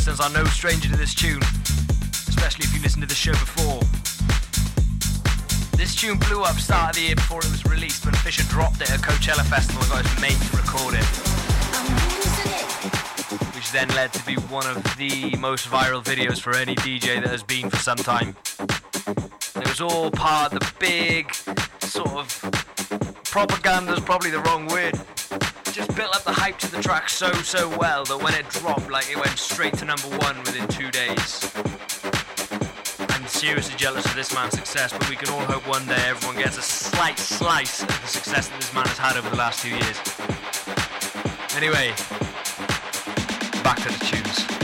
listeners are no stranger to this tune, especially if you listened to the show before. This tune blew up start of the year before it was released when Fisher dropped it at Coachella Festival and got his mate to record it. Which then led to be one of the most viral videos for any DJ that has been for some time. And it was all part of the big sort of propaganda is probably the wrong word. Just built up the hype to the track so so well that when it dropped, like it went straight to number one within two days. I'm seriously jealous of this man's success, but we can all hope one day everyone gets a slight slice of the success that this man has had over the last two years. Anyway, back to the tunes.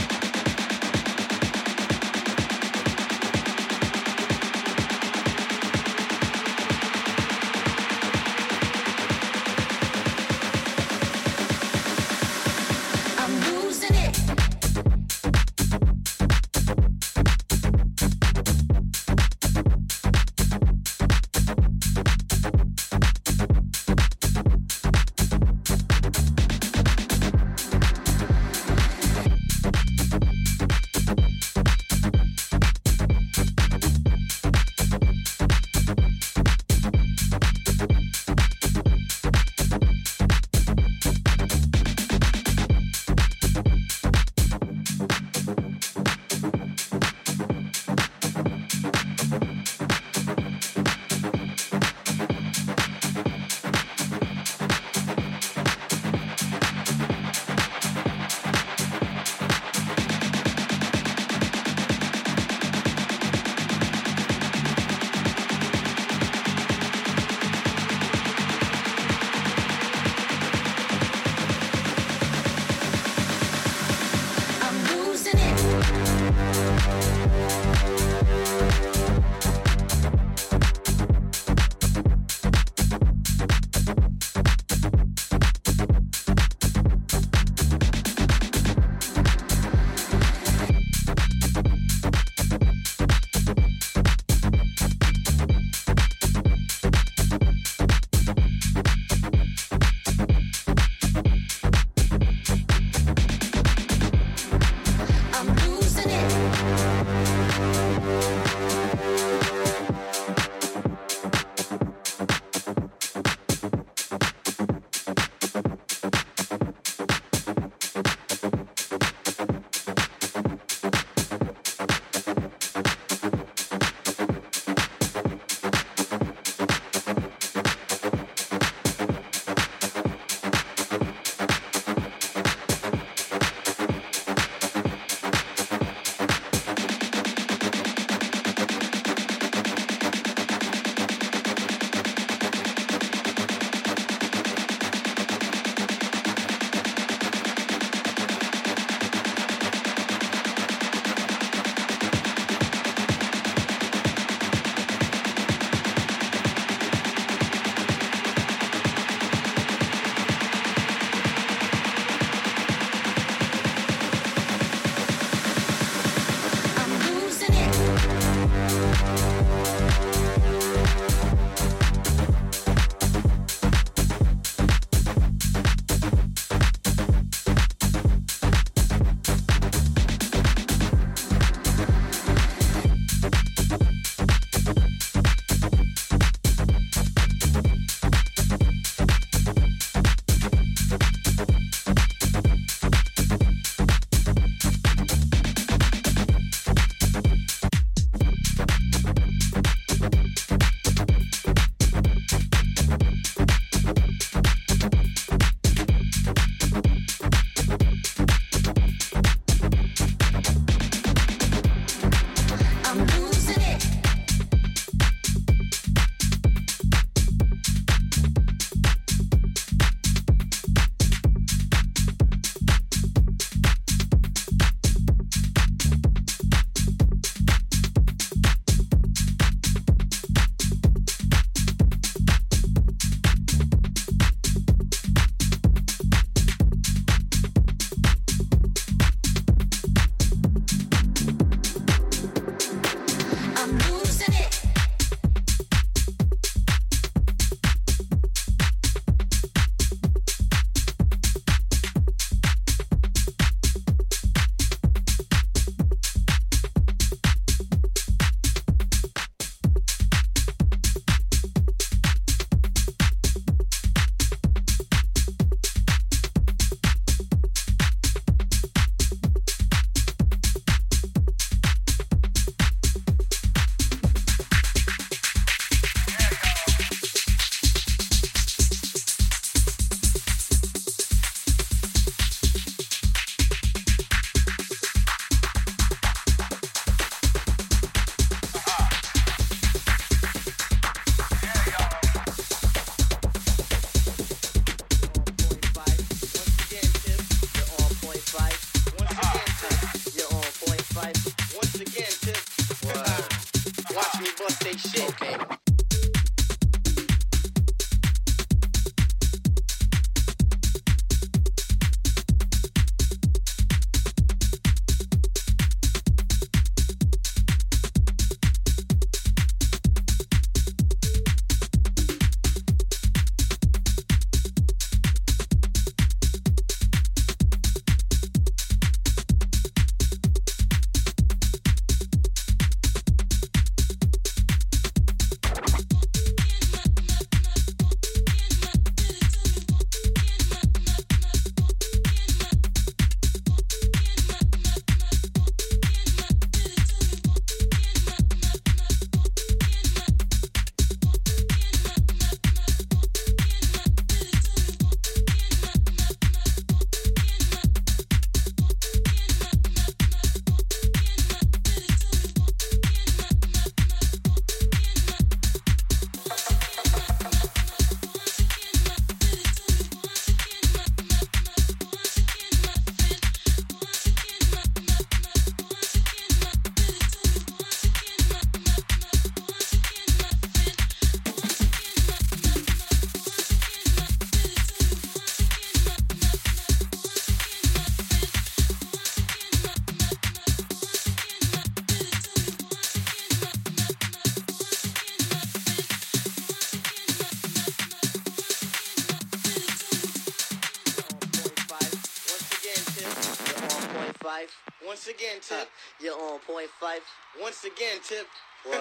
Once again, Tip.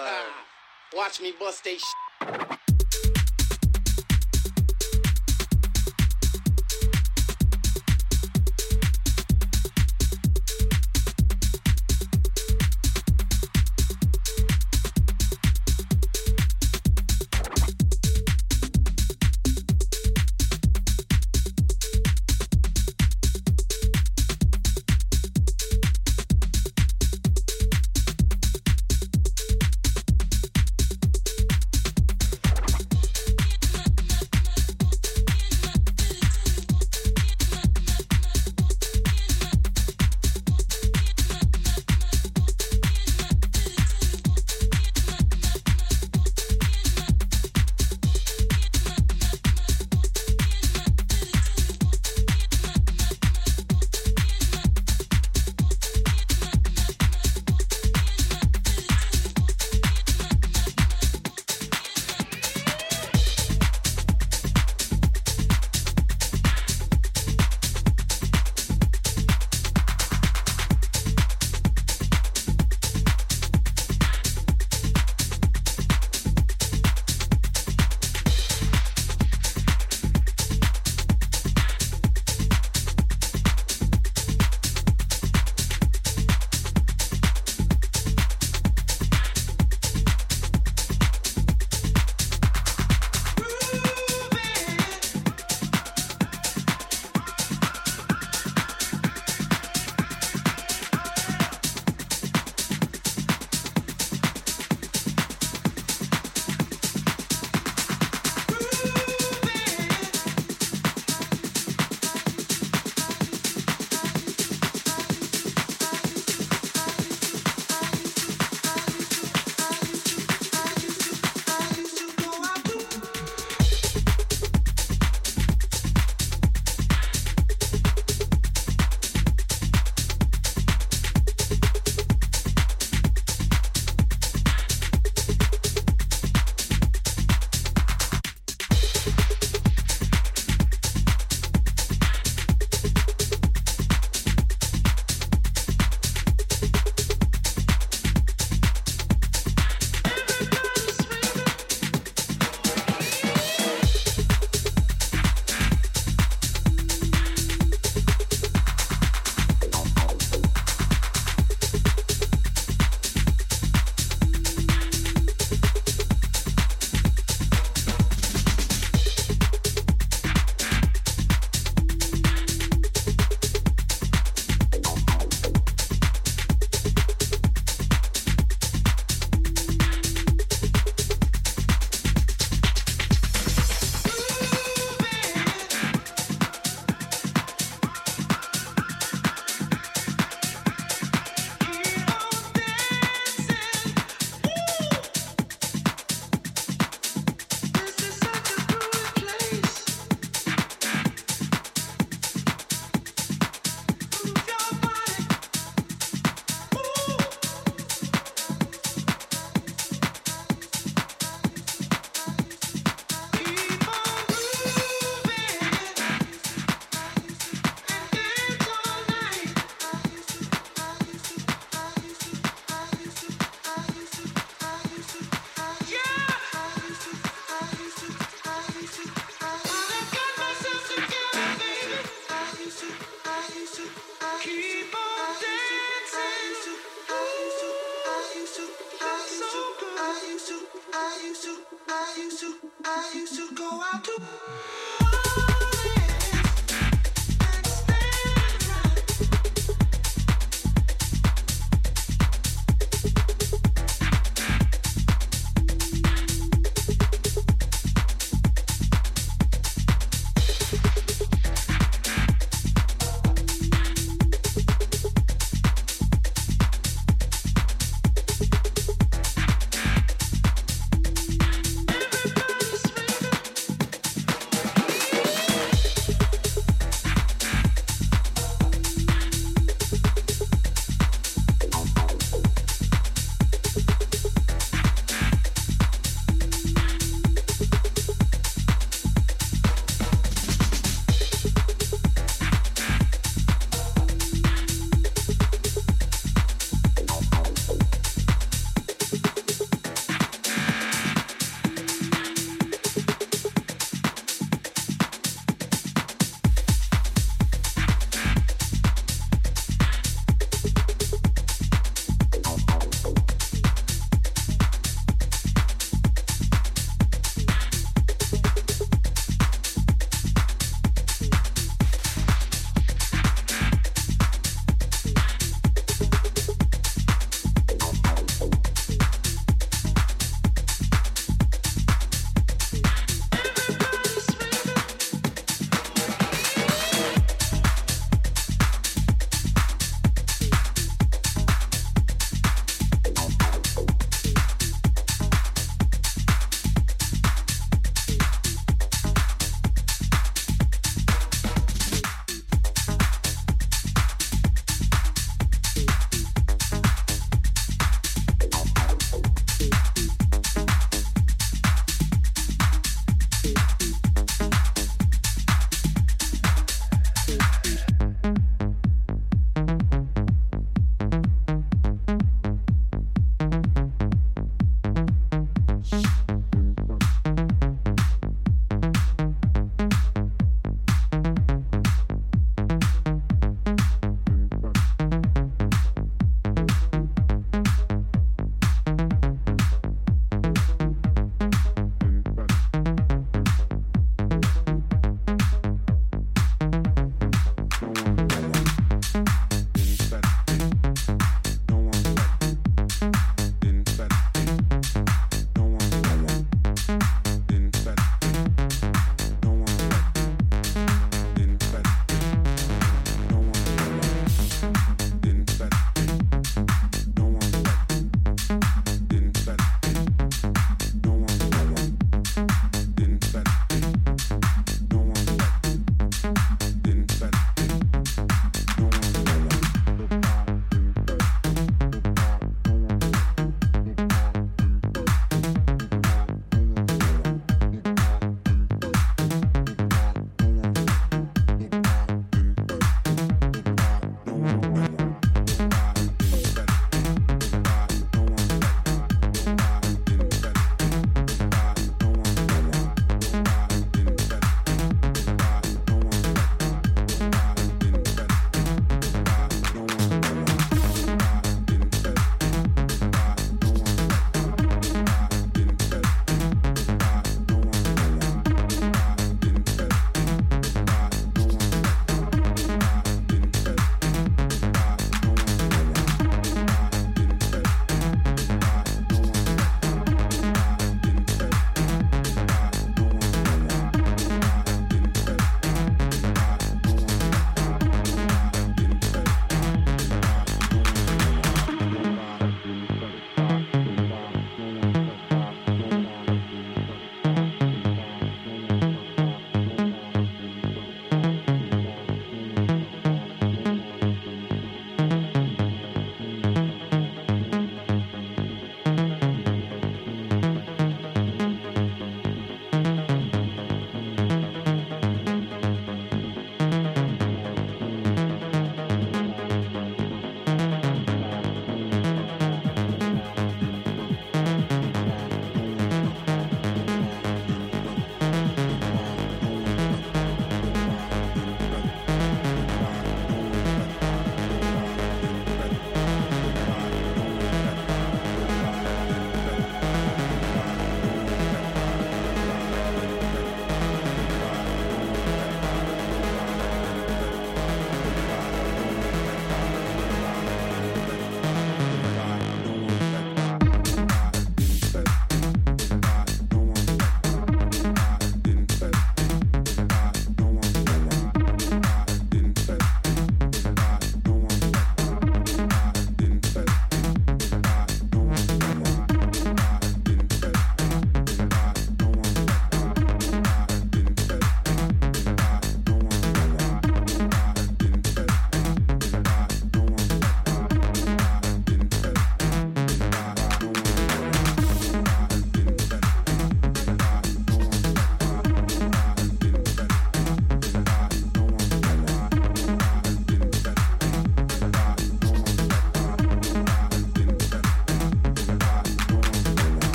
Watch me bust they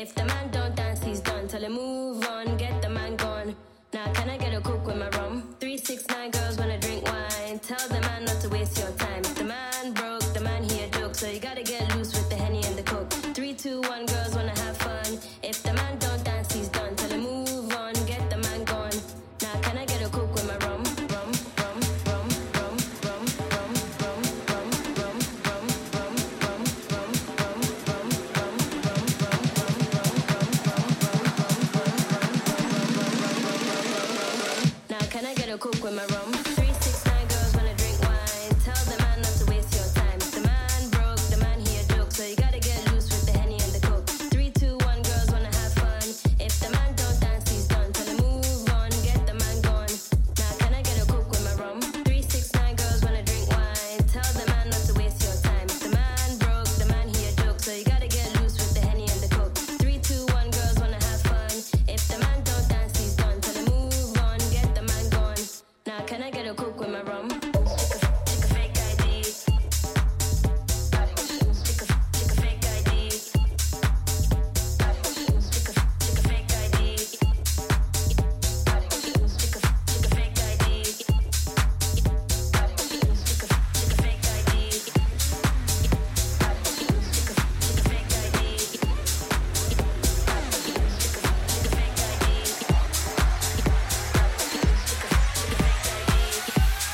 If the